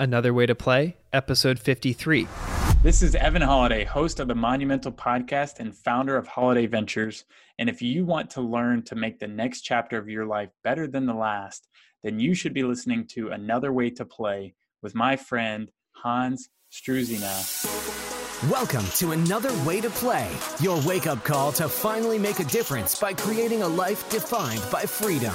Another Way to Play, episode 53. This is Evan Holladay, host of the Monumental Podcast and founder of Holladay Ventures. And if you want to learn to make the next chapter of your life better than the last, then you should be listening to Another Way to Play with my friend Hans Struzyna. Welcome to Another Way to Play, your wake up call to finally make a difference by creating a life defined by freedom.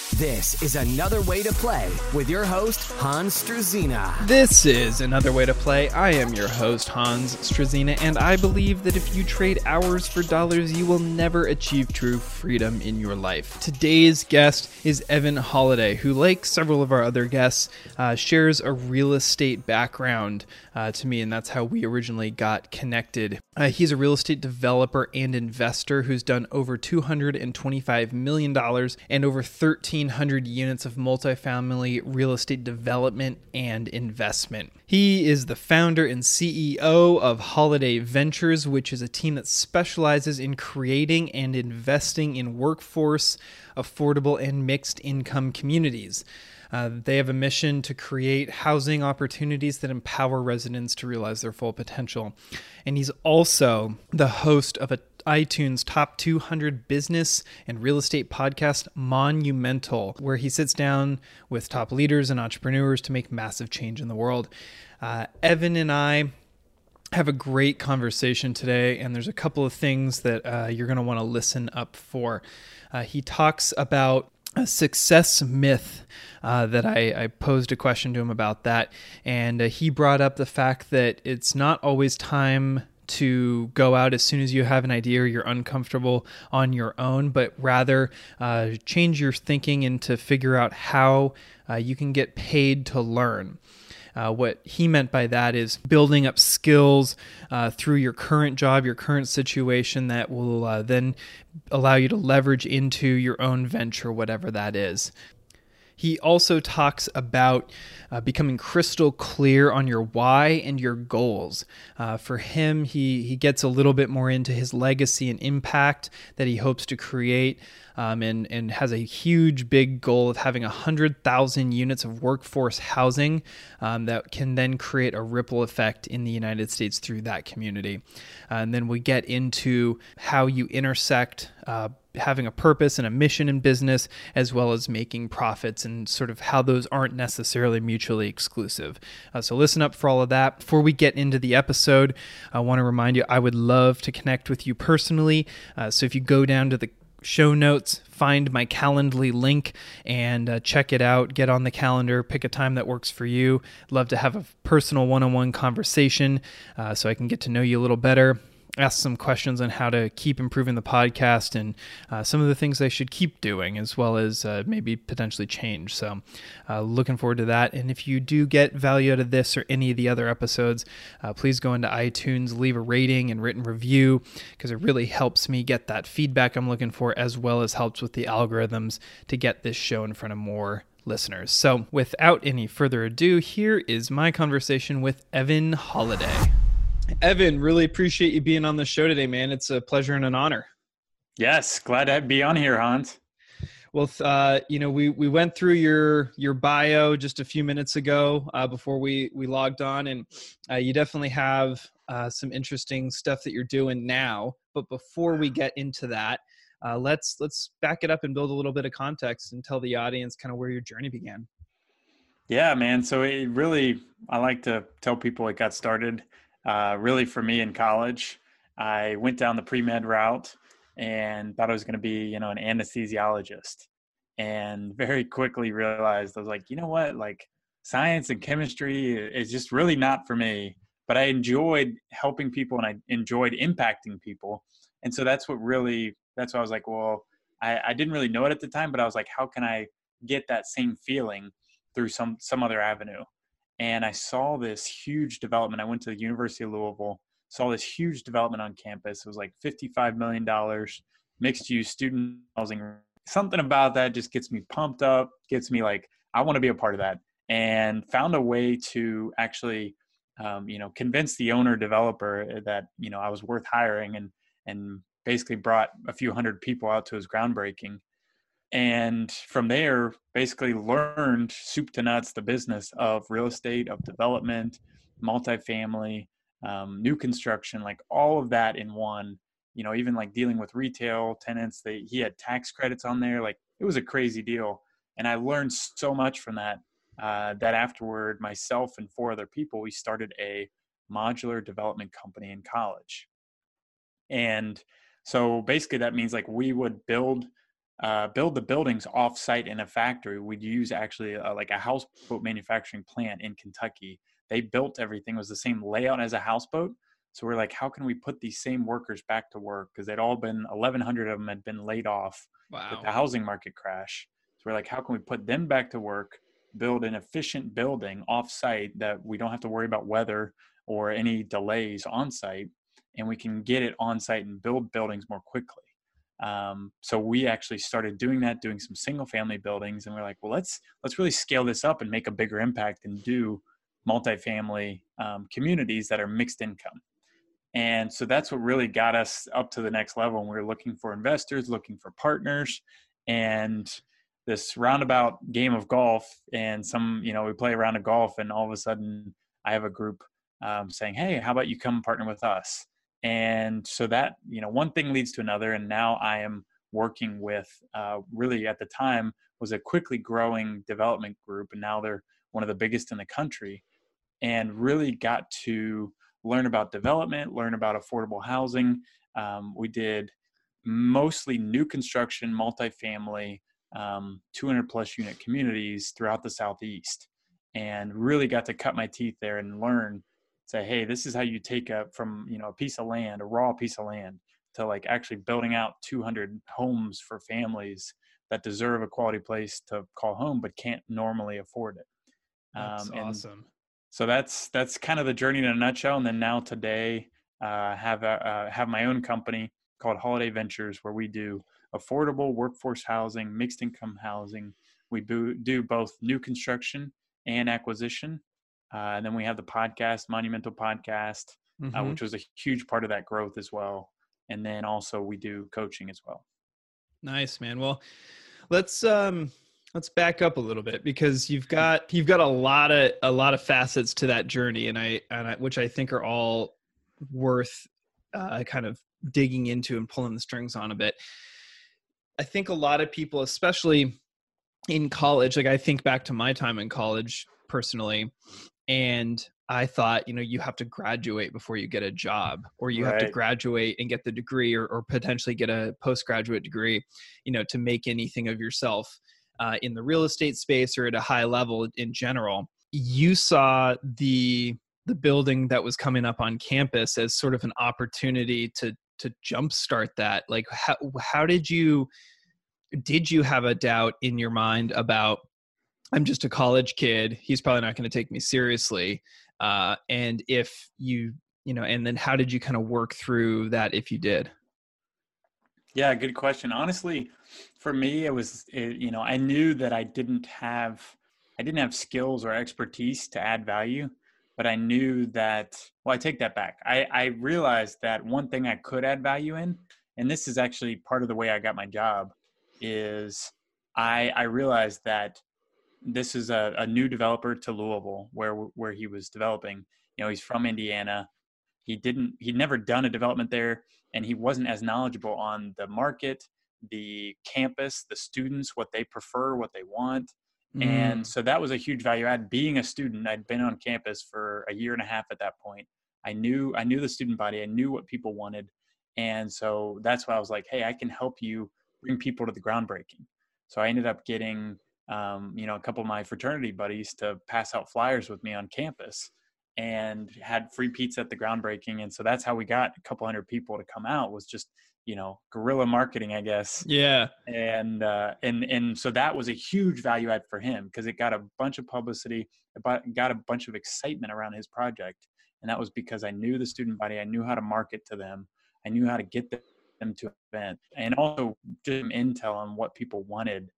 This is Another Way to Play with your host, Hans Struzyna. This is Another Way to Play. I am your host, Hans Struzyna, and I believe that if you trade hours for dollars, you will never achieve true freedom in your life. Today's guest is Evan Holladay, who, like several of our other guests, uh, shares a real estate background uh, to me, and that's how we originally got connected. Uh, he's a real estate developer and investor who's done over $225 million and over 1,300 units of multifamily real estate development and investment. He is the founder and CEO of Holladay Ventures, which is a team that specializes in creating and investing in workforce, affordable, and mixed income communities. Uh, they have a mission to create housing opportunities that empower residents to realize their full potential. And he's also the host of a iTunes top 200 business and real estate podcast, Monumental, where he sits down with top leaders and entrepreneurs to make massive change in the world. Uh, Evan and I have a great conversation today, and there's a couple of things that uh, you're going to want to listen up for. Uh, he talks about a success myth uh, that I, I, posed a question to him about that, and uh, he brought up the fact that it's not always time to go out as soon as you have an idea or you're uncomfortable on your own, but rather uh, change your thinking and to figure out how uh, you can get paid to learn. Uh, what he meant by that is building up skills uh, through your current job, your current situation that will uh, then allow you to leverage into your own venture, whatever that is. He also talks about uh, becoming crystal clear on your why and your goals. Uh, for him, he, he gets a little bit more into his legacy and impact that he hopes to create. Um, and, and has a huge, big goal of having 100,000 units of workforce housing um, that can then create a ripple effect in the United States through that community. Uh, and then we get into how you intersect uh, having a purpose and a mission in business, as well as making profits, and sort of how those aren't necessarily mutually exclusive. Uh, so, listen up for all of that. Before we get into the episode, I want to remind you I would love to connect with you personally. Uh, so, if you go down to the show notes, find my Calendly link and uh, check it out. Get on the calendar, pick a time that works for you. Love to have a personal one on one conversation uh, so I can get to know you a little better ask some questions on how to keep improving the podcast and uh, some of the things I should keep doing, as well as uh, maybe potentially change. So, uh, looking forward to that. And if you do get value out of this or any of the other episodes, uh, please go into iTunes, leave a rating and written review because it really helps me get that feedback I'm looking for, as well as helps with the algorithms to get this show in front of more listeners. So, without any further ado, here is my conversation with Evan Holladay. Evan, really appreciate you being on the show today, man. It's a pleasure and an honor. Yes, glad to be on here, Hans. Well, uh, you know, we we went through your your bio just a few minutes ago uh, before we we logged on, and uh, you definitely have uh, some interesting stuff that you're doing now. But before we get into that, uh, let's let's back it up and build a little bit of context and tell the audience kind of where your journey began. Yeah, man. So it really, I like to tell people it got started uh, really for me in college. I went down the pre med route and thought I was going to be, you know, an anesthesiologist. And very quickly realized I was like, you know what, like science and chemistry is just really not for me. But I enjoyed helping people and I enjoyed impacting people. And so that's what really, that's why I was like, well, I, I didn't really know it at the time, but I was like, how can I get that same feeling through some some other avenue? And I saw this huge development. I went to the University of Louisville, saw this huge development on campus. It was like $55 million, mixed use student housing something about that just gets me pumped up, gets me like, I want to be a part of that. And found a way to actually, um, you know, convince the owner developer that, you know, I was worth hiring and, and basically brought a few hundred people out to his groundbreaking. And from there, basically learned soup to nuts the business of real estate, of development, multifamily, um, new construction, like all of that in one. You know, even like dealing with retail tenants, they he had tax credits on there. Like it was a crazy deal, and I learned so much from that. Uh, that afterward, myself and four other people, we started a modular development company in college, and so basically that means like we would build uh, build the buildings off site in a factory. We'd use actually uh, like a houseboat manufacturing plant in Kentucky. They built everything was the same layout as a houseboat. So we're like, how can we put these same workers back to work? Because they'd all been 1,100 of them had been laid off wow. with the housing market crash. So we're like, how can we put them back to work? Build an efficient building off site that we don't have to worry about weather or any delays on site, and we can get it on site and build buildings more quickly. Um, so we actually started doing that, doing some single family buildings, and we're like, well, let's let's really scale this up and make a bigger impact and do multifamily um, communities that are mixed income. And so that's what really got us up to the next level. And we were looking for investors, looking for partners, and this roundabout game of golf. And some, you know, we play a round of golf, and all of a sudden, I have a group um, saying, "Hey, how about you come partner with us?" And so that you know one thing leads to another and now i am working with uh, really at the time was a quickly growing development group and now they're one of the biggest in the country and really got to learn about development learn about affordable housing. Um, we did mostly new construction multifamily um, 200 plus unit communities throughout the southeast and really got to cut my teeth there and learn say, hey, this is how you take a from you know a piece of land, a raw piece of land, to like actually building out 200 homes for families that deserve a quality place to call home but can't normally afford it. That's um, awesome. So that's that's kind of the journey in a nutshell. And then now today, uh, have a, uh, have my own company called Holladay Ventures, where we do affordable workforce housing, mixed income housing. We do, do both new construction and acquisition, uh, and then we have the podcast, Monumental Podcast, uh, mm-hmm. uh, which was a huge part of that growth as well. And then also we do coaching as well. Nice, man. Well, let's um let's back up a little bit because you've got you've got a lot of a lot of facets to that journey and I and I, which I think are all worth uh, kind of digging into and pulling the strings on a bit. I think a lot of people especially in college like I think back to my time in college personally and I thought, you know, you have to graduate before you get a job, or you right. have to graduate and get the degree, or, or potentially get a postgraduate degree, you know, to make anything of yourself uh, in the real estate space or at a high level in general. You saw the the building that was coming up on campus as sort of an opportunity to to jumpstart that. Like, how how did you did you have a doubt in your mind about I'm just a college kid. He's probably not going to take me seriously. Uh, and if you, you know, and then how did you kind of work through that if you did? Yeah, good question. Honestly, for me, it was, it, you know, I knew that I didn't have, I didn't have skills or expertise to add value, but I knew that, well, I take that back. I, I realized that one thing I could add value in, and this is actually part of the way I got my job, is I, I realized that this is a, a new developer to Louisville, where where he was developing. You know, he's from Indiana. He didn't. He'd never done a development there, and he wasn't as knowledgeable on the market, the campus, the students, what they prefer, what they want. Mm. And so that was a huge value add. Being a student, I'd been on campus for a year and a half at that point. I knew I knew the student body. I knew what people wanted, and so that's why I was like, "Hey, I can help you bring people to the groundbreaking." So I ended up getting um, you know, a couple of my fraternity buddies to pass out flyers with me on campus and had free pizza at the groundbreaking. And so that's how we got a couple hundred people to come out was just, you know, guerrilla marketing, I guess. Yeah. And, uh, and, and so that was a huge value add for him because it got a bunch of publicity, it got a bunch of excitement around his project. And that was because I knew the student body. I knew how to market to them. I knew how to get them to event and also just intel on what people wanted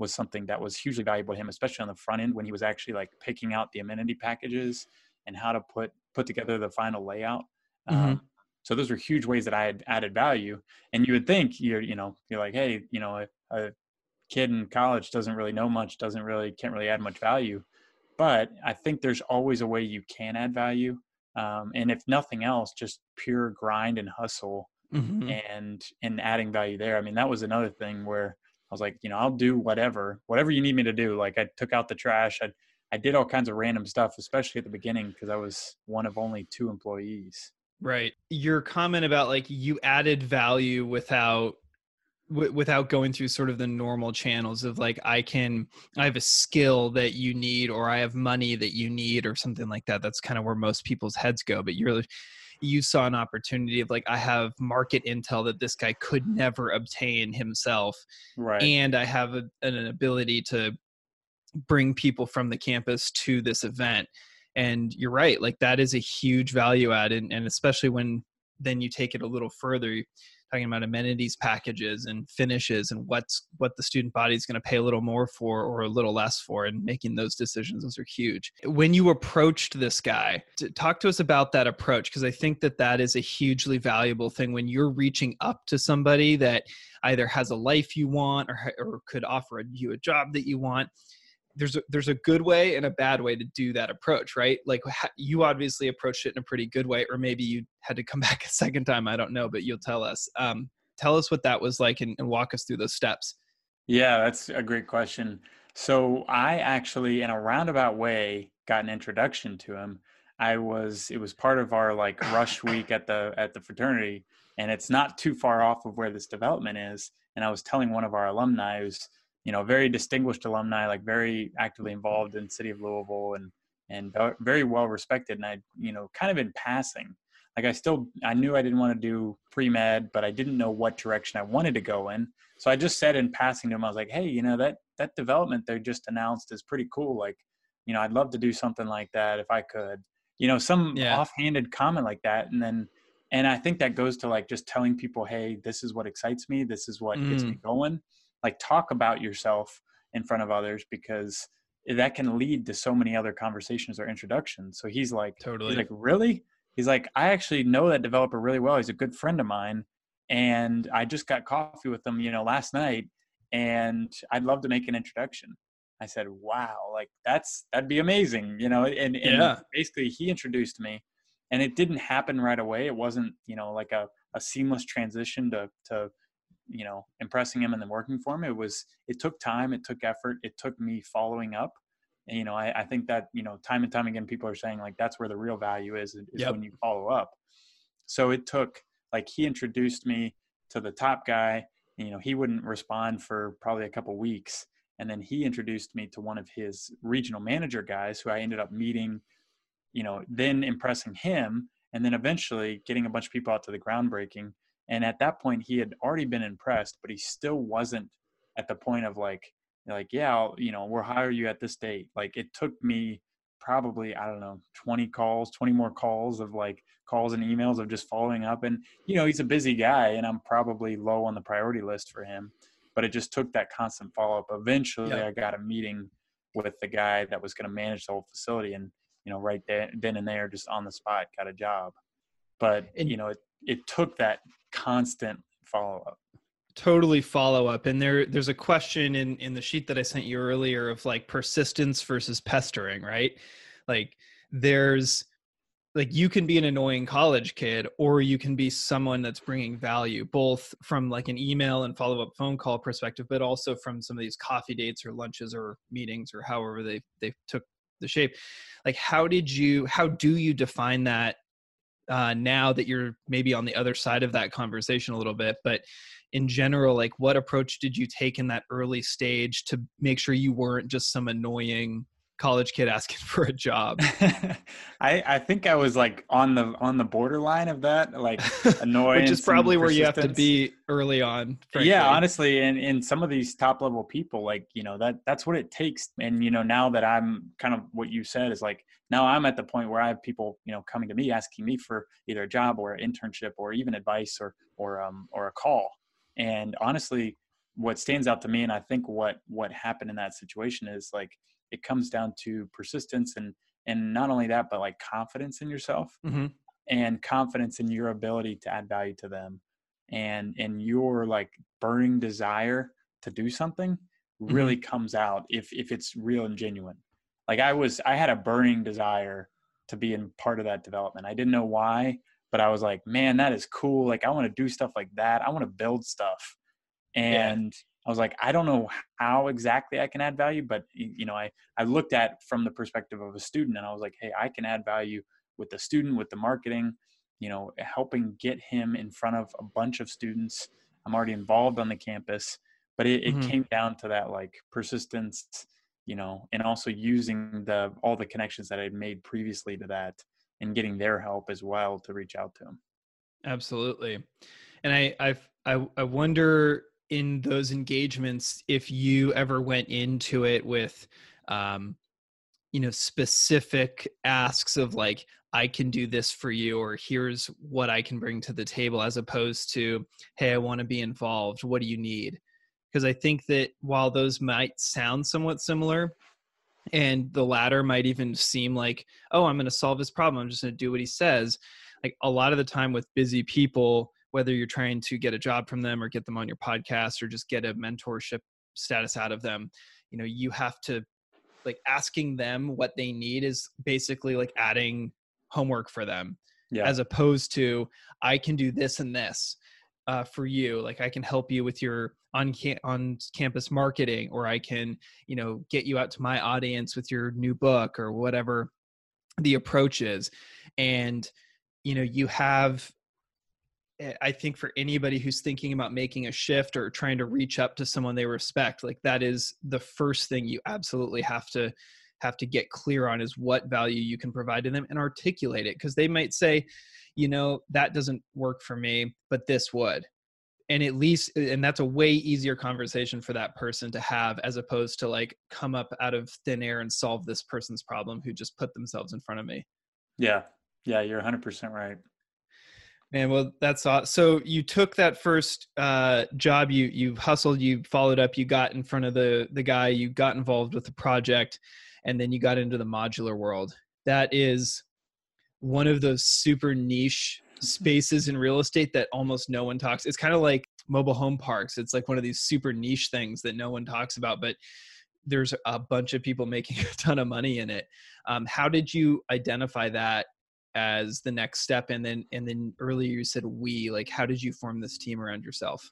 was something that was hugely valuable to him especially on the front end when he was actually like picking out the amenity packages and how to put put together the final layout mm-hmm. um, so those were huge ways that i had added value and you would think you're you know you're like hey you know a, a kid in college doesn't really know much doesn't really can't really add much value but i think there's always a way you can add value um, and if nothing else just pure grind and hustle mm-hmm. and and adding value there i mean that was another thing where i was like you know i'll do whatever whatever you need me to do. Like i took out the trash i i did all kinds of random stuff especially at the beginning because i was one of only two employees. Right. Your comment about like you added value without w- without going through sort of the normal channels of like i can i have a skill that you need or i have money that you need or something like that. That's kind of where most people's heads go but you're you saw an opportunity of like i have market intel that this guy could never obtain himself right. and i have a, an ability to bring people from the campus to this event. And you're right like that is a huge value add and, and especially when then you take it a little further talking about amenities packages and finishes and what's what the student body is going to pay a little more for or a little less for and making those decisions those are huge. When you approached this guy talk to us about that approach because i think that that is a hugely valuable thing when you're reaching up to somebody that either has a life you want or, or could offer you a job that you want there's a, there's a good way and a bad way to do that approach, right? Like you obviously approached it in a pretty good way, or maybe you had to come back a second time. I don't know, but you'll tell us. Um, tell us what that was like and, and walk us through those steps. Yeah, that's a great question. So I actually, in a roundabout way, got an introduction to him. I was it was part of our like rush week at the at the fraternity, and it's not too far off of where this development is. And I was telling one of our alumni who's you know, very distinguished alumni, like very actively involved in city of Louisville and and very well respected. And I, you know, kind of in passing, like I still I knew I didn't want to do pre med, but I didn't know what direction I wanted to go in. So I just said in passing to him, I was like, hey, you know that that development they just announced is pretty cool. Like, you know, I'd love to do something like that if I could. You know, some yeah. offhanded comment like that, and then and I think that goes to like just telling people, hey, this is what excites me. This is what mm. gets me mm. going like talk about yourself in front of others because that can lead to so many other conversations or introductions. So he's like, totally he's like, really? He's like, I actually know that developer really well. He's a good friend of mine. And I just got coffee with him, you know, last night and I'd love to make an introduction. I said, wow, like that's, that'd be amazing, you know? And, and yeah. basically he introduced me and it didn't happen right away. It wasn't, you know, like a, a seamless transition to, to you know impressing him and then working for him it was it took time it took effort it took me following up. And you know I, I think that you know time and time again people are saying like that's where the real value is is yep. when you follow up. So it took like he introduced me to the top guy you know he wouldn't respond for probably a couple weeks. And then he introduced me to one of his regional manager guys who i ended up meeting you know then impressing him and then eventually getting a bunch of people out to the groundbreaking and at that point, he had already been impressed, but he still wasn't at the point of like, like, yeah, I'll, you know, we'll hire you at this date. Like it took me probably, I don't know, 20 calls, 20 more calls of like calls and emails of just following up. And, you know, he's a busy guy and I'm probably low on the priority list for him, but it just took that constant follow up. Eventually yeah. I got a meeting with the guy that was going to manage the whole facility and, you know, right there, then and there, just on the spot, got a job. But, and, you know, it, it took that constant follow up totally follow up and there there's a question in in the sheet that i sent you earlier of like persistence versus pestering right? Like there's like you can be an annoying college kid or you can be someone that's bringing value both from like an email and follow up phone call perspective but also from some of these coffee dates or lunches or meetings or however they they took the shape. Like how did you how do you define that uh, now that you're maybe on the other side of that conversation a little bit but in general like what approach did you take in that early stage to make sure you weren't just some annoying college kid asking for a job. I I think I was like on the on the borderline of that, like annoyance, which is probably where you have to be early on. Frankly. Yeah, honestly, and in some of these top level people, like you know that that's what it takes. And you know now that I'm kind of what you said is like now I'm at the point where I have people you know coming to me asking me for either a job or an internship or even advice or or um or a call. And honestly, what stands out to me, and I think what what happened in that situation is like it comes down to persistence and and not only that but like confidence in yourself mm-hmm. and confidence in your ability to add value to them and and your like burning desire to do something really mm-hmm. comes out if if it's real and genuine. Like i was i had a burning desire to be in part of that development. I didn't know why but i was like man that is cool. Like i want to do stuff like that. I want to build stuff. And I was like, I don't know how exactly I can add value, but you know, I I looked at from the perspective of a student, and I was like, hey, I can add value with the student, with the marketing, you know, helping get him in front of a bunch of students. I'm already involved on the campus, but it, it mm-hmm. came down to that like persistence, you know, and also using the all the connections that I had made previously to that, and getting their help as well to reach out to them. Absolutely, and I I I, I wonder in those engagements if you ever went into it with um you know specific asks of like i can do this for you or here's what i can bring to the table as opposed to hey i want to be involved. What do you need? Because i think that while those might sound somewhat similar and the latter might even seem like oh i'm going to solve this problem. I'm just going to do what he says like a lot of the time with busy people whether you're trying to get a job from them or get them on your podcast or just get a mentorship status out of them you know you have to like asking them what they need is basically like adding homework for them yeah. as opposed to i can do this and this uh, for you like i can help you with your on cam- on campus marketing or i can you know get you out to my audience with your new book or whatever the approach is and you know you have I think for anybody who's thinking about making a shift or trying to reach up to someone they respect, like that is the first thing you absolutely have to have to get clear on is what value you can provide to them and articulate it because they might say, you know, that doesn't work for me, but this would. And at least eh, and that's a way easier conversation for that person to have as opposed to like come up out of thin air and solve this person's problem who just put themselves in front of me. Yeah. Yeah, you're 100% right. Man, well, that's awesome. So you took that first uh, job, you you hustled, you followed up, you got in front of the the guy, you got involved with the project, and then you got into the modular world. That is one of those super niche spaces in real estate that almost no one talks. It's kind of like mobile home parks. It's like one of these super niche things that no one talks about, but there's a bunch of people making a ton of money in it. Um, how did you identify that as the next step and then and then earlier you said we like how did you form this team around yourself?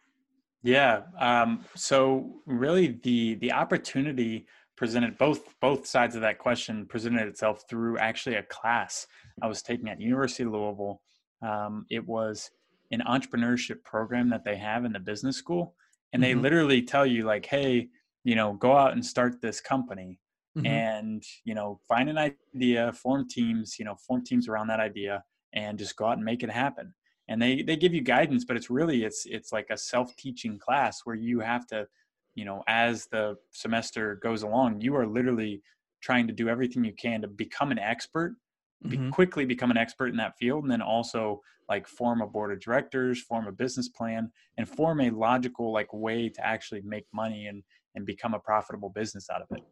Yeah um, so really the the opportunity presented both both sides of that question presented itself through actually a class i was taking at university of louisville. Um, it was an entrepreneurship program that they have in the business school and they mm-hmm. literally tell you like hey you know go out and start this company mm-hmm. and you know find an idea form teams you know form teams around that idea and just go out and make it happen and they they give you guidance but it's really it's it's like a self-teaching class where you have to you know as the semester goes along you are literally trying to do everything you can to become an expert mm-hmm. be, quickly become an expert in that field and then also like form a board of directors form a business plan and form a logical like way to actually make money and and become a profitable business out of it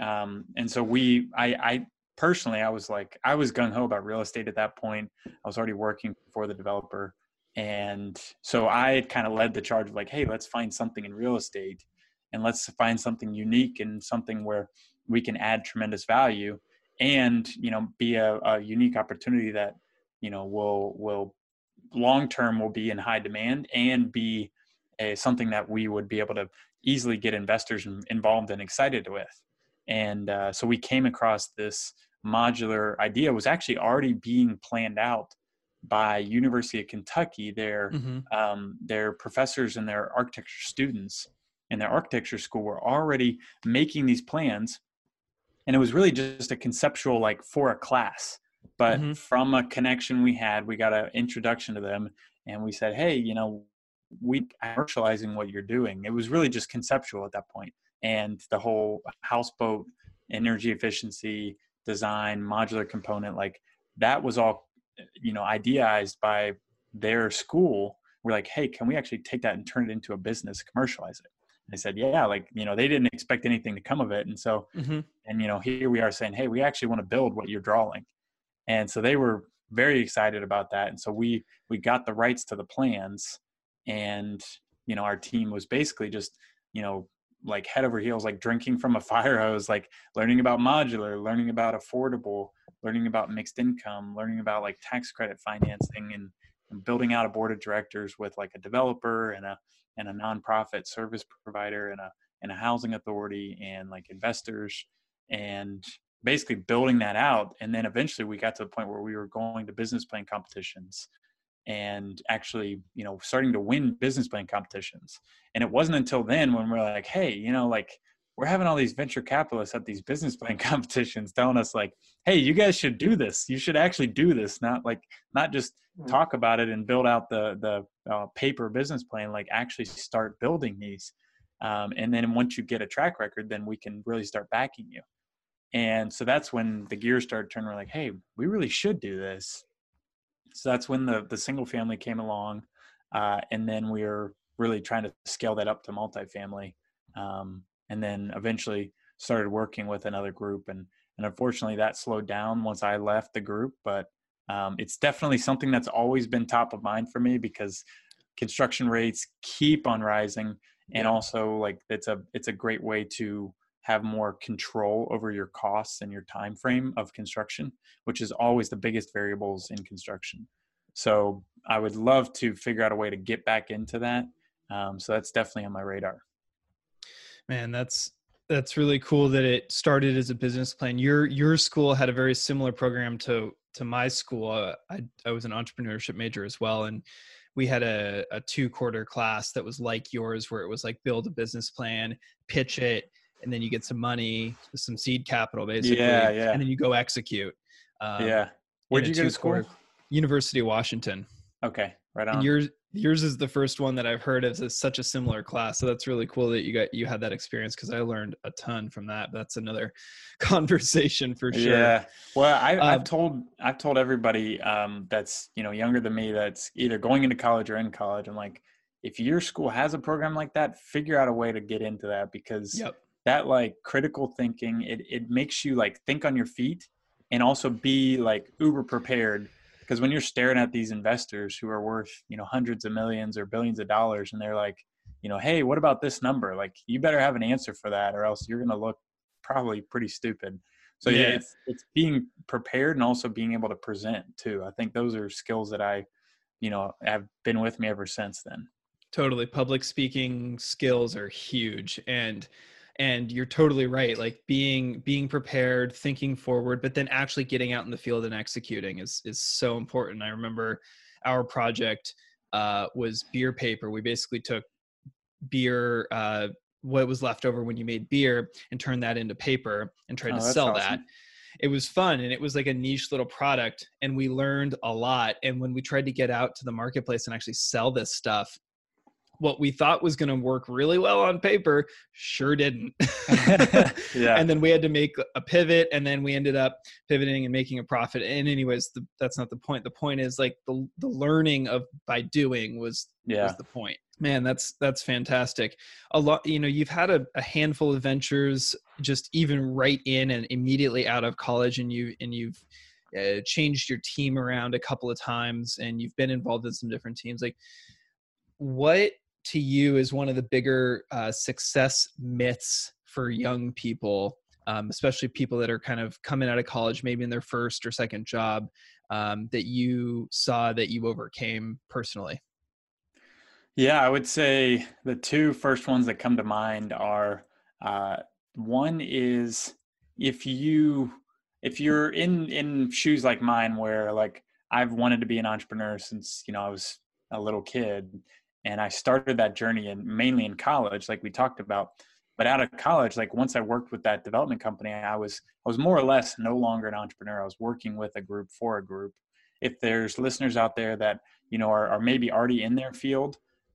um, and so we, I, I personally, I was like, I was gung ho about real estate at that point. I was already working for the developer. And so I kind of led the charge of like, hey, let's find something in real estate and let's find something unique and something where we can add tremendous value and, you know, be a, a unique opportunity that, you know, will, will long term will be in high demand and be a, something that we would be able to easily get investors involved and excited with and uh, so we came across this modular idea was actually already being planned out by University of Kentucky. Their mm-hmm. um, their professors and their architecture students in their architecture school were already making these plans and it was really just a conceptual like for a class but mm-hmm. from a connection we had we got an introduction to them and we said hey you know we commercializing what you're doing it was really just conceptual at that point and the whole houseboat energy efficiency design modular component like that was all you know idealized by their school we're like hey can we actually take that and turn it into a business commercialize it I said, yeah, like, you know, they didn't expect anything to come of it. And so, mm-hmm. and, you know, here we are saying, hey, we actually want to build what you're drawing. And so they were very excited about that. And so we, we got the rights to the plans and, you know, our team was basically just, you know, like head over heels, like drinking from a fire hose, like learning about modular, learning about affordable, learning about mixed income, learning about like tax credit financing and, and building out a board of directors with like a developer and a and a nonprofit service provider and a and a housing authority and like investors and basically building that out. And then eventually we got to the point where we were going to business plan competitions and actually you know starting to win business plan competitions. And it wasn't until then when we're like hey you know like we're having all these venture capitalists at these business plan competitions telling us like hey you guys should do this. You should actually do this not like not just mm. talk about it and build out the the uh, paper business plan like actually start building these. Um, and then once you get a track record then we can really start backing you. And so that's when the gears started turning. We're like hey we really should do this so that's when the the single family came along uh, and then we are really trying to scale that up to multifamily um, and then eventually started working with another group and and unfortunately that slowed down once i left the group but um, it's definitely something that's always been top of mind for me because construction rates keep on rising and yeah. also like it's a it's a great way to have more control over your costs and your time frame of construction which is always the biggest variables in construction so i would love to figure out a way to get back into that um, so that's definitely on my radar Man, that's that's really cool that it started as a business plan. Your your school had a very similar program to to my school. Uh, I I was an entrepreneurship major as well, and we had a, a two quarter class that was like yours, where it was like build a business plan, pitch it, and then you get some money, some seed capital, basically. Yeah, yeah. And then you go execute. Um, yeah. Where'd you go to school? University of Washington. Okay, right on. And yours yours is the first one that I've heard of as such a similar class. So that's really cool that you got you had that experience because I learned a ton from that. That's another conversation for sure. Yeah. Well, I, have um, told I've told everybody um, that's you know younger than me that's either going into college or in college. I'm like, if your school has a program like that, figure out a way to get into that because yep. That like critical thinking it it makes you like think on your feet and also be like uber prepared. Because when you're staring at these investors who are worth you know hundreds of millions or billions of dollars and they're like you know hey what about this number? Like you better have an answer for that or else you're going to look probably pretty stupid. So yeah, yeah. it's, it's being prepared and also being able to present too. I think those are skills that i you know have been with me ever since then. Totally. Public speaking skills are huge and and you're totally right like being being prepared thinking forward but then actually getting out in the field and executing is is so important. I remember our project uh, was beer paper. We basically took beer uh, what was left over when you made beer and turned that into paper and tried oh, to sell awesome. that. It was fun and it was like a niche little product and we learned a lot and when we tried to get out to the marketplace and actually sell this stuff what we thought was going to work really well on paper sure didn't. yeah. And then we had to make a pivot and then we ended up pivoting and making a profit. And anyways, the, that's not the point. The point is like the the learning of by doing was yeah. was the point. Man, that's that's fantastic. A lot, you know, you've had a, a handful of ventures just even right in and immediately out of college and you and you've uh, changed your team around a couple of times and you've been involved in some different teams like what to you is one of the bigger uh, success myths for young people, um, especially people that are kind of coming out of college, maybe in their first or second job, um, that you saw that you overcame personally? Yeah, I would say the two first ones that come to mind are uh, one is if you if you're in in shoes like mine where like I've wanted to be an entrepreneur since you know I was a little kid and I started that journey and mainly in college, like we talked about. but out of college like once i worked with that development company i was i was more or less no longer an entrepreneur. I was working with a group for a group. If there's listeners out there that you know are, are maybe already in their field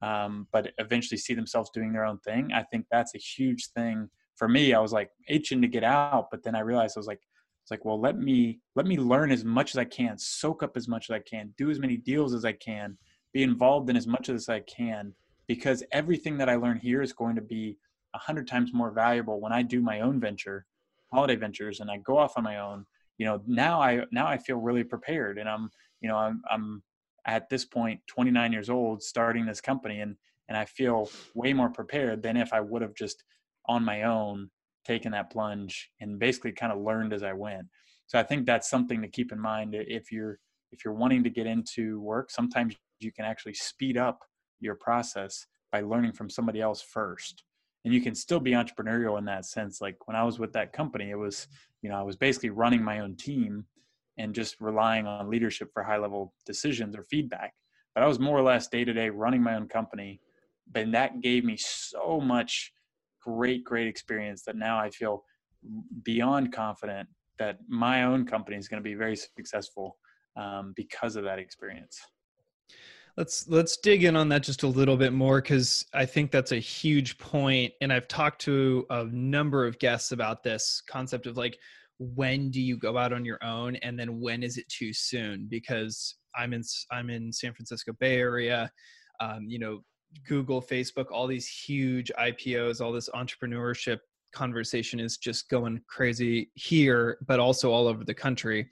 um, but eventually see themselves doing their own thing i think that's a huge thing. For me i was like itching to get out but then i realized i was like it's like well let me let me learn as much as i can soak up as much as i can do as many deals as i can be involved in as much as i can because everything that i learn here is going to be a hundred times more valuable when i do my own venture Holladay ventures and i go off on my own. You know now i now i feel really prepared and i'm you know i'm i'm at this point 29 years old starting this company and and i feel way more prepared than if i would have just on my own taken that plunge and basically kind of learned as i went. So i think that's something to keep in mind if you're if you're wanting to get into work. Sometimes you can actually speed up your process by learning from somebody else first. And you can still be entrepreneurial in that sense. Like when i was with that company it was you know i was basically running my own team and just relying on leadership for high level decisions or feedback. But i was more or less day to day running my own company. And that gave me so much great great experience that now i feel beyond confident that my own company is going to be very successful um, because of that experience let's let's dig in on that just a little bit more because i think that's a huge point and i've talked to a number of guests about this concept of like when do you go out on your own and then when is it too soon? Because i'm in i'm in san francisco bay area um, you know google facebook all these huge ipos all this entrepreneurship conversation is just going crazy here but also all over the country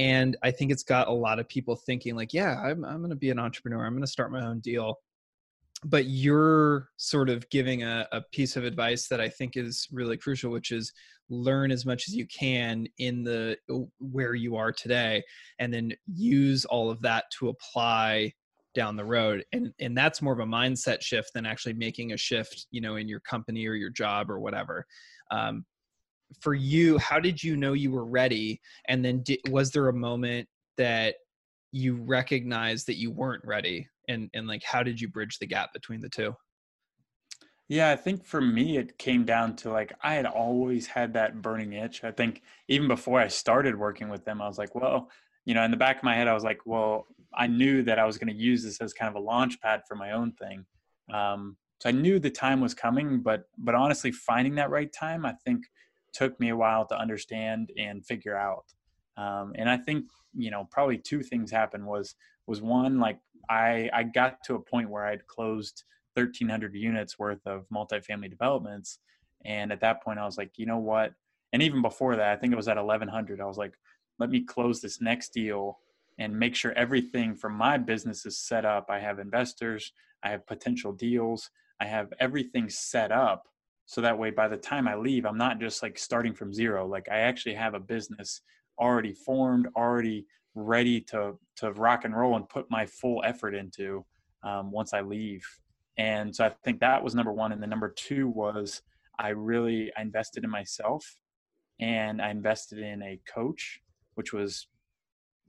and i think it's got a lot of people thinking like yeah i'm, I'm going to be an entrepreneur i'm going to start my own deal. But you're sort of giving a, a piece of advice that i think is really crucial which is learn as much as you can in the where you are today and then use all of that to apply down the road and and that's more of a mindset shift than actually making a shift you know in your company or your job or whatever. Um, for you how did you know you were ready? And then did, was there a moment that you recognized that you weren't ready? And and like how did you bridge the gap between the two? Yeah i think for me it came down to like i had always had that burning itch. I think even before i started working with them i was like well you know in the back of my head i was like well i knew that i was going to use this as kind of a launch pad for my own thing. Um, so i knew the time was coming but but honestly finding that right time i think took me a while to understand and figure out. Um, and I think you know probably two things happened was was one like I I got to a point where I'd closed 1,300 units worth of multifamily developments, and at that point I was like, you know what? And even before that, I think it was at 1,100. I was like, let me close this next deal and make sure everything from my business is set up. I have investors, I have potential deals, I have everything set up so that way by the time i leave i'm not just like starting from zero like i actually have a business already formed already ready to to rock and roll and put my full effort into um, once i leave. And so i think that was number one and the number two was i really i invested in myself and i invested in a coach which was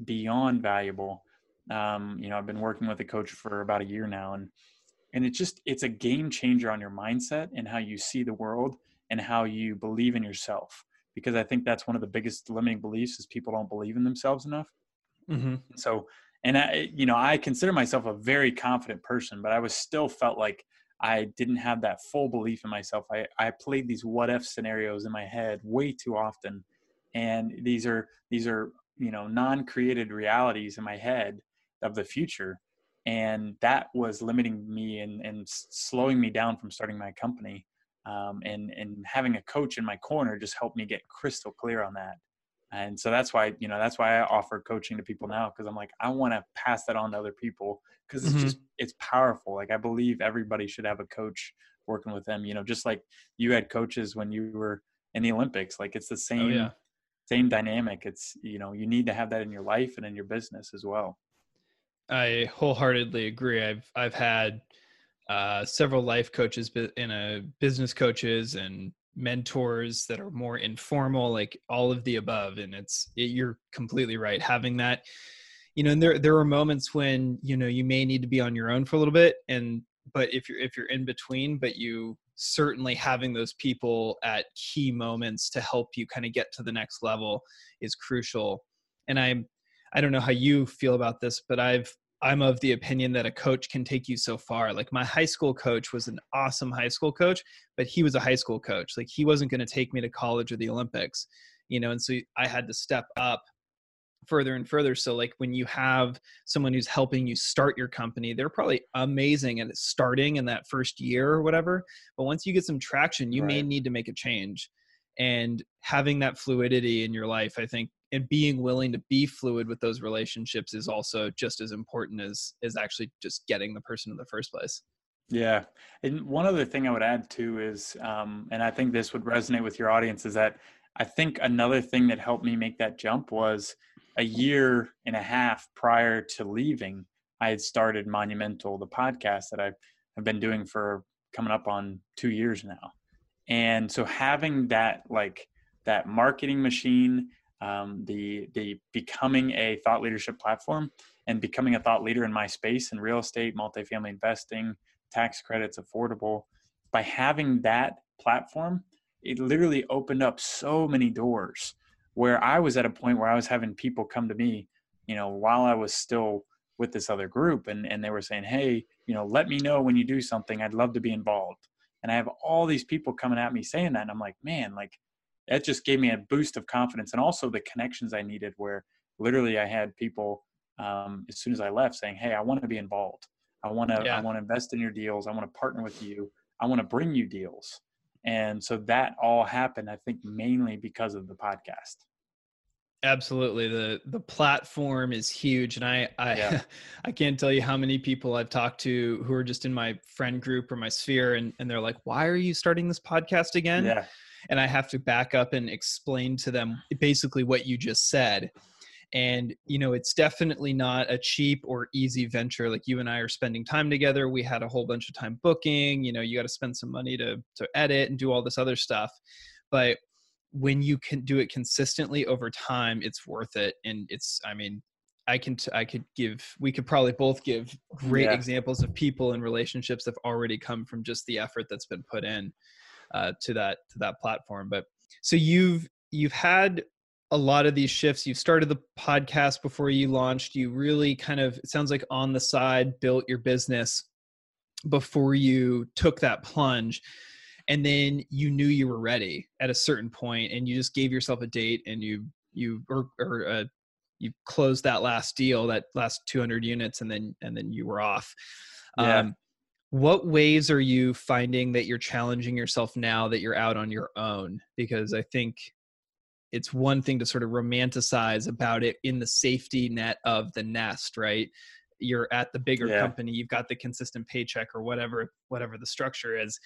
beyond valuable. Um, you know i've been working with a coach for about a year now and and it's just it's a game changer on your mindset and how you see the world and how you believe in yourself. Because i think that's one of the biggest limiting beliefs is people don't believe in themselves enough. Mm-hmm. so and i you know i consider myself a very confident person but i was still felt like i didn't have that full belief in myself. I i played these what if scenarios in my head way too often. And these are these are you know non-created realities in my head of the future and that was limiting me and, and slowing me down from starting my company um, and and having a coach in my corner just helped me get crystal clear on that and so that's why you know that's why i offer coaching to people now because i'm like i want to pass that on to other people because it's mm-hmm. just it's powerful like i believe everybody should have a coach working with them you know just like you had coaches when you were in the olympics like it's the oh, same oh, yeah. same dynamic it's you know you need to have that in your life and in your business as well I wholeheartedly agree. I've I've had uh, several life coaches in a business coaches and mentors that are more informal, like all of the above. And it's it, you're completely right. Having that, you know, and there there are moments when you know you may need to be on your own for a little bit, and but if you're if you're in between, but you certainly having those people at key moments to help you kind of get to the next level is crucial. And I'm I don't know how you feel about this, but I've I'm of the opinion that a coach can take you so far. Like my high school coach was an awesome high school coach, but he was a high school coach. Like he wasn't going to take me to college or the Olympics, you know, and so I had to step up further and further. So like when you have someone who's helping you start your company, they're probably amazing at starting in that first year or whatever. But once you get some traction, you right. may need to make a change. And having that fluidity in your life, I think and being willing to be fluid with those relationships is also just as important as as actually just getting the person in the first place. Yeah. And one other thing i would add too is um, and i think this would resonate with your audience is that i think another thing that helped me make that jump was a year and a half prior to leaving i had started monumental the podcast that i've, I've been doing for coming up on two years now. And so having that like that marketing machine um, the the becoming a thought leadership platform and becoming a thought leader in my space in real estate, multifamily investing, tax credits, affordable. By having that platform, it literally opened up so many doors where I was at a point where I was having people come to me, you know, while I was still with this other group and, and they were saying, Hey, you know, let me know when you do something. I'd love to be involved. And I have all these people coming at me saying that. And I'm like, man, like that just gave me a boost of confidence and also the connections I needed where literally I had people um, as soon as I left saying, Hey, I want to be involved. I want to, yeah. I want to invest in your deals. I want to partner with you. I want to bring you deals. And so that all happened, I think mainly because of the podcast. Absolutely. The the platform is huge. And I I yeah. I can't tell you how many people I've talked to who are just in my friend group or my sphere and, and they're like, Why are you starting this podcast again? Yeah and I have to back up and explain to them basically what you just said. And, you know, it's definitely not a cheap or easy venture. Like you and I are spending time together. We had a whole bunch of time booking, you know, you got to spend some money to, to edit and do all this other stuff. But when you can do it consistently over time, it's worth it. And it's, I mean, I can t- I could give we could probably both give great yeah. examples of people and relationships that have already come from just the effort that's been put in uh, to that to that platform. But so you've you've had a lot of these shifts. You've started the podcast before you launched. You really kind of it sounds like on the side built your business before you took that plunge and then you knew you were ready at a certain point and you just gave yourself a date and you you or, or uh, you closed that last deal that last 200 units and then and then you were off yeah. um, what ways are you finding that you're challenging yourself now that you're out on your own because i think it's one thing to sort of romanticize about it in the safety net of the nest right you're at the bigger yeah. company you've got the consistent paycheck or whatever whatever the structure is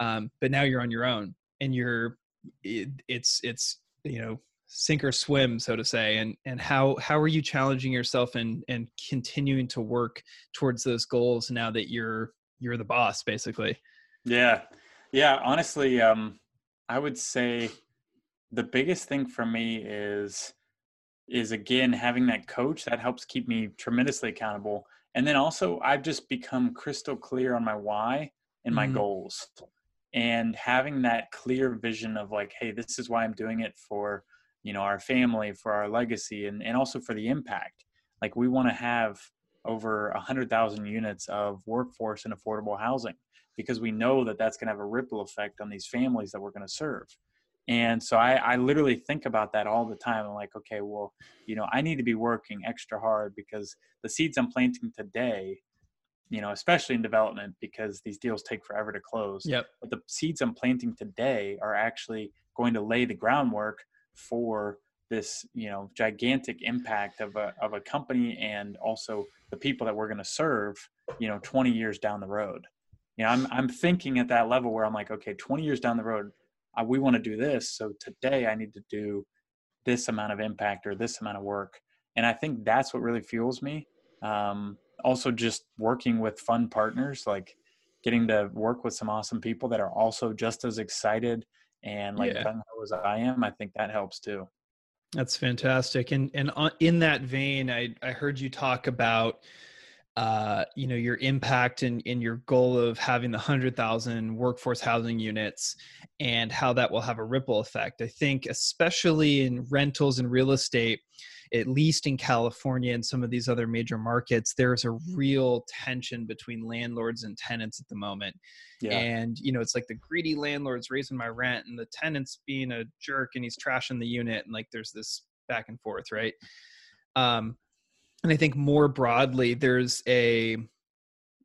um, but now you're on your own and you're it, it's it's you know sink or swim so to say and and how how are you challenging yourself and and continuing to work towards those goals now that you're you're the boss basically. Yeah. Yeah honestly um i would say the biggest thing for me is is again having that coach that helps keep me tremendously accountable. And then also i've just become crystal clear on my why and my mm-hmm. goals. And having that clear vision of like hey this is why i'm doing it for you know our family for our legacy and, and also for the impact. Like we want to have over 100,000 units of workforce and affordable housing because we know that that's going to have a ripple effect on these families that we're going to serve. And so I, I literally think about that all the time. I'm like, okay, well, you know, I need to be working extra hard because the seeds I'm planting today, you know, especially in development because these deals take forever to close. Yep. But the seeds I'm planting today are actually going to lay the groundwork for this you know gigantic impact of a of a company and also the people that we're going to serve you know 20 years down the road. You know i'm i'm thinking at that level where i'm like okay 20 years down the road uh, we want to do this so today i need to do this amount of impact or this amount of work. And i think that's what really fuels me. Um, also just working with fun partners like getting to work with some awesome people that are also just as excited and like yeah. as i am i think that helps too that's fantastic. And and in that vein, I I heard you talk about uh, you know your impact and in your goal of having the 100,000 workforce housing units and how that will have a ripple effect. I think especially in rentals and real estate, at least in California and some of these other major markets, there's a real tension between landlords and tenants at the moment. Yeah. And, you know, it's like the greedy landlord's raising my rent and the tenant's being a jerk and he's trashing the unit. And like there's this back and forth, right? Um, and I think more broadly, there's a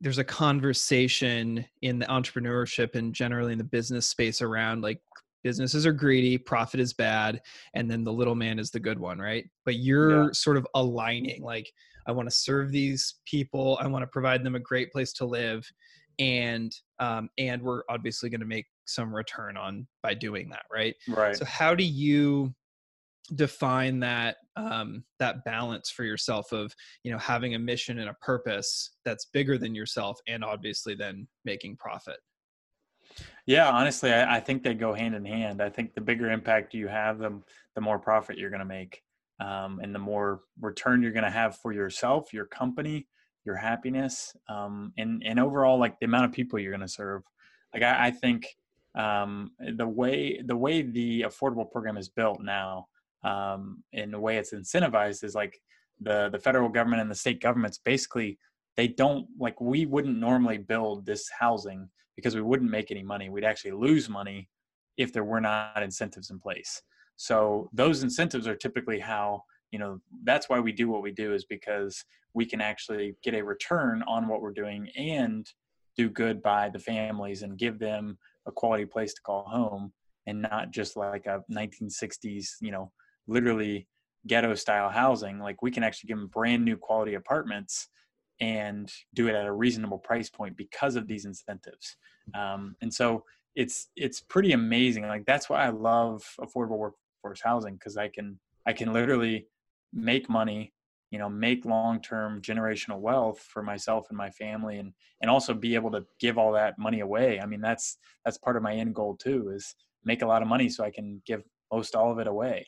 there's a conversation in the entrepreneurship and generally in the business space around like businesses are greedy profit is bad and then the little man is the good one right? But you're yeah. sort of aligning like i want to serve these people i want to provide them a great place to live and um, and we're obviously going to make some return on by doing that right? Right. So how do you define that um, that balance for yourself of you know having a mission and a purpose that's bigger than yourself and obviously then making profit yeah, honestly, I, I, think they go hand in hand. I think the bigger impact you have, the the more profit you're going to make, um, and the more return you're going to have for yourself, your company, your happiness, um, and and overall, like the amount of people you're going to serve. Like I, I think um, the way the way the affordable program is built now, um, and the way it's incentivized is like the the federal government and the state governments basically they don't like we wouldn't normally build this housing because we wouldn't make any money. We'd actually lose money if there were not incentives in place. So those incentives are typically how, you know, that's why we do what we do is because we can actually get a return on what we're doing and do good by the families and give them a quality place to call home and not just like a 1960s, you know, literally ghetto style housing. Like we can actually give them brand new quality apartments and do it at a reasonable price point because of these incentives. Um, and so it's it's pretty amazing. Like that's why I love affordable workforce housing because I can I can literally make money, you know, make long term generational wealth for myself and my family, and and also be able to give all that money away. I mean, that's that's part of my end goal too is make a lot of money so I can give most all of it away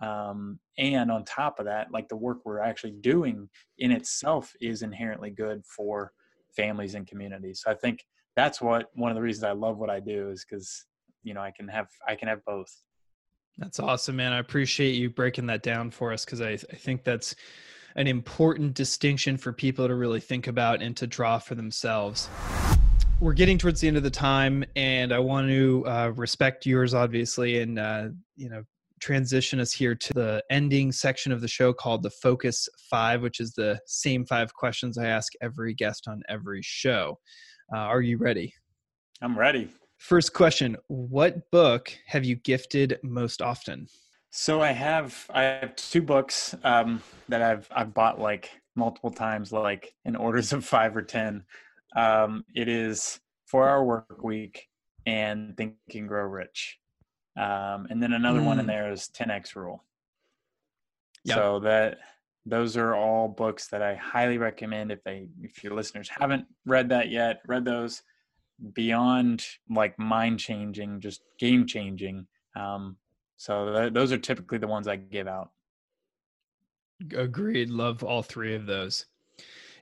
um, and on top of that like the work we're actually doing in itself is inherently good for families and communities. So i think that's what one of the reasons i love what i do is because you know i can have i can have both. That's awesome man. I appreciate you breaking that down for us because I, I think that's an important distinction for people to really think about and to draw for themselves. We're getting towards the end of the time and i want to uh, respect yours obviously and uh, you know transition us here to the ending section of the show called the Focus Five, which is the same five questions I ask every guest on every show. Uh, are you ready? I'm ready. First question What book have you gifted most often? So I have I have two books um, that I've I've bought like multiple times, like in orders of five or ten. Um, it is Four Hour Work Week and Think and Grow Rich. Um, and then another mm. one in mm. there is 10x Rule. Yep. So that those are all books that I highly recommend if they if your listeners haven't read that yet, read those beyond like mind changing, just game changing. Um, so th- those are typically the ones I give out. Agreed. Love all three of those.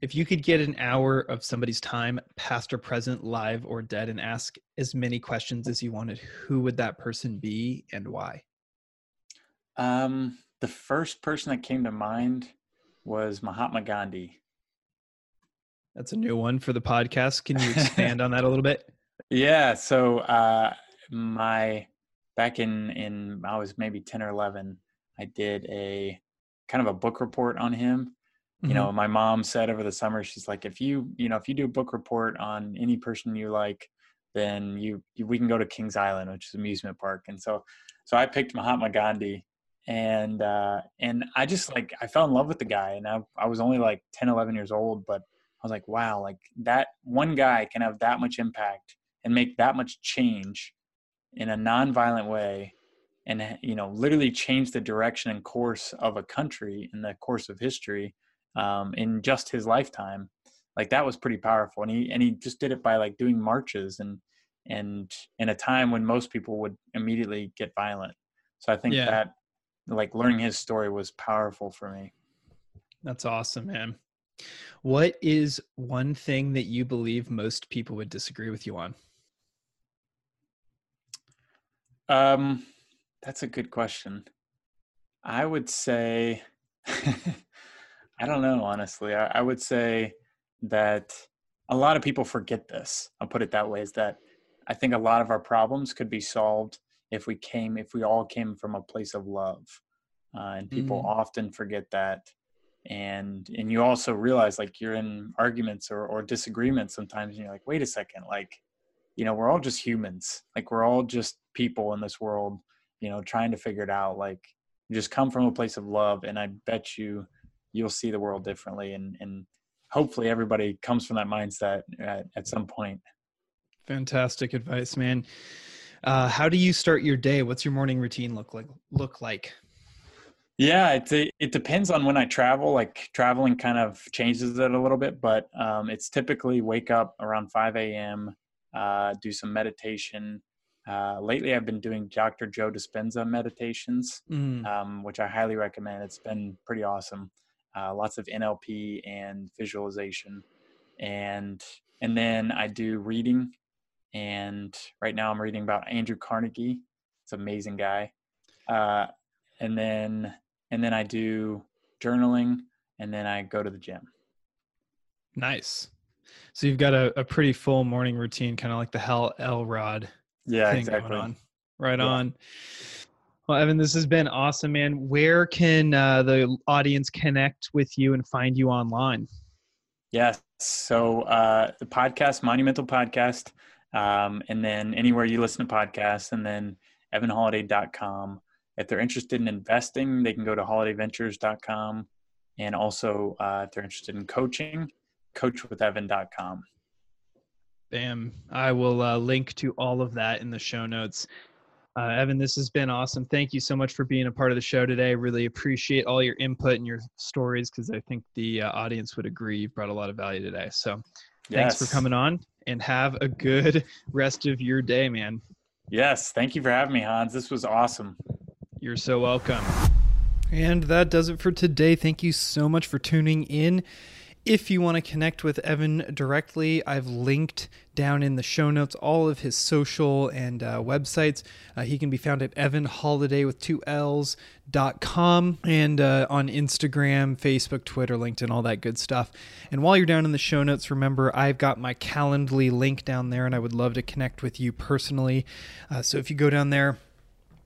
If you could get an hour of somebody's time, past or present, live or dead, and ask as many questions as you wanted, who would that person be and why? Um, the first person that came to mind was Mahatma Gandhi. That's a new one for the podcast. Can you expand on that a little bit? Yeah. So, uh, my back in in I was maybe ten or eleven. I did a kind of a book report on him, you mm-hmm. know my mom said over the summer she's like if you you know if you do a book report on any person you like then you, you we can go to kings island which is amusement park and so so i picked mahatma gandhi and uh and i just like i fell in love with the guy and i, I was only like 10 11 years old but i was like wow like that one guy can have that much impact and make that much change in a nonviolent way and you know literally change the direction and course of a country in the course of history um, in just his lifetime like that was pretty powerful and he and he just did it by like doing marches and and in a time when most people would immediately get violent so i think yeah. that like learning his story was powerful for me that's awesome man What is one thing that you believe most people would disagree with you on? Um, that's a good question. I would say, I don't know, honestly. I, I, would say that a lot of people forget this. I'll put it that way is that I think a lot of our problems could be solved if we came, if we all came from a place of love. Uh, and people mm. often forget that. And and you also realize like you're in arguments or, or disagreements sometimes and you're like, wait a second, like, you know, we're all just humans. Like we're all just people in this world, you know, trying to figure it out. Like just come from a place of love and i bet you you'll see the world differently and and hopefully everybody comes from that mindset at, at some point fantastic advice man uh, how do you start your day what's your morning routine look like look like yeah it, it depends on when i travel like traveling kind of changes it a little bit but um, it's typically wake up around 5 a.m uh, do some meditation uh, lately, I've been doing Dr. Joe Dispenza meditations, mm. um, which I highly recommend. It's been pretty awesome. Uh, lots of NLP and visualization, and and then I do reading. And right now, I'm reading about Andrew Carnegie. It's an amazing guy. Uh, and then and then I do journaling, and then I go to the gym. Nice. So you've got a, a pretty full morning routine, kind of like the Hal Elrod yeah exactly on. right yeah. on well evan this has been awesome man. Where can uh, the audience connect with you and find you online? Yes. So uh, the podcast monumental podcast um, and then anywhere you listen to podcasts and then evanholladay.com if they're interested in investing they can go to holladayventures.com and also uh, if they're interested in coaching coachwithevan.com Bam. I will uh, link to all of that in the show notes. Uh, Evan, this has been awesome. Thank you so much for being a part of the show today. Really appreciate all your input and your stories because I think the uh, audience would agree you've brought a lot of value today. So yes. thanks for coming on and have a good rest of your day, man. Yes. Thank you for having me, Hans. This was awesome. You're so welcome. And that does it for today. Thank you so much for tuning in. If you want to connect with Evan directly, I've linked down in the show notes all of his social and uh, websites. Uh, he can be found at evanholladay with two L's dot com and uh, on Instagram, Facebook, Twitter, LinkedIn, all that good stuff. And while you're down in the show notes, remember I've got my Calendly link down there, and I would love to connect with you personally. Uh, so if you go down there,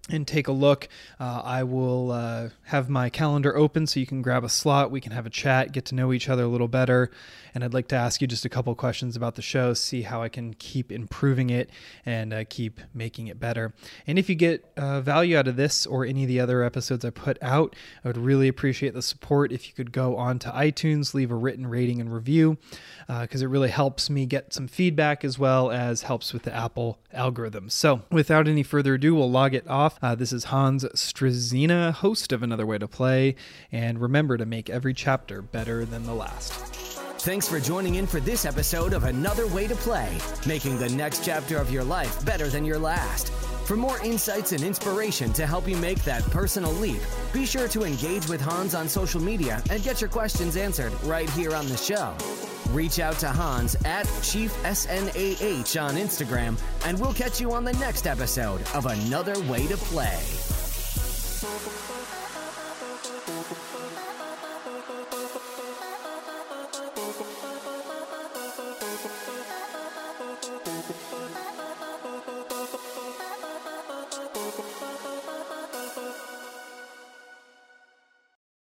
and take a look. Uh, I will uh, have my calendar open so you can grab a slot. We can have a chat, get to know each other a little better. And I'd like to ask you just a couple questions about the show, see how I can keep improving it and uh, keep making it better. And if you get uh, value out of this or any of the other episodes I put out, I would really appreciate the support if you could go on to iTunes, leave a written rating and review, because uh, it really helps me get some feedback as well as helps with the Apple algorithm. So without any further ado, we'll log it off. Uh, this is Hans Struzyna, host of Another Way to Play, and remember to make every chapter better than the last. Thanks for joining in for this episode of Another Way to Play, making the next chapter of your life better than your last. For more insights and inspiration to help you make that personal leap, be sure to engage with Hans on social media and get your questions answered right here on the show. Reach out to Hans at Chief SNAH on Instagram, and we'll catch you on the next episode of Another Way to Play.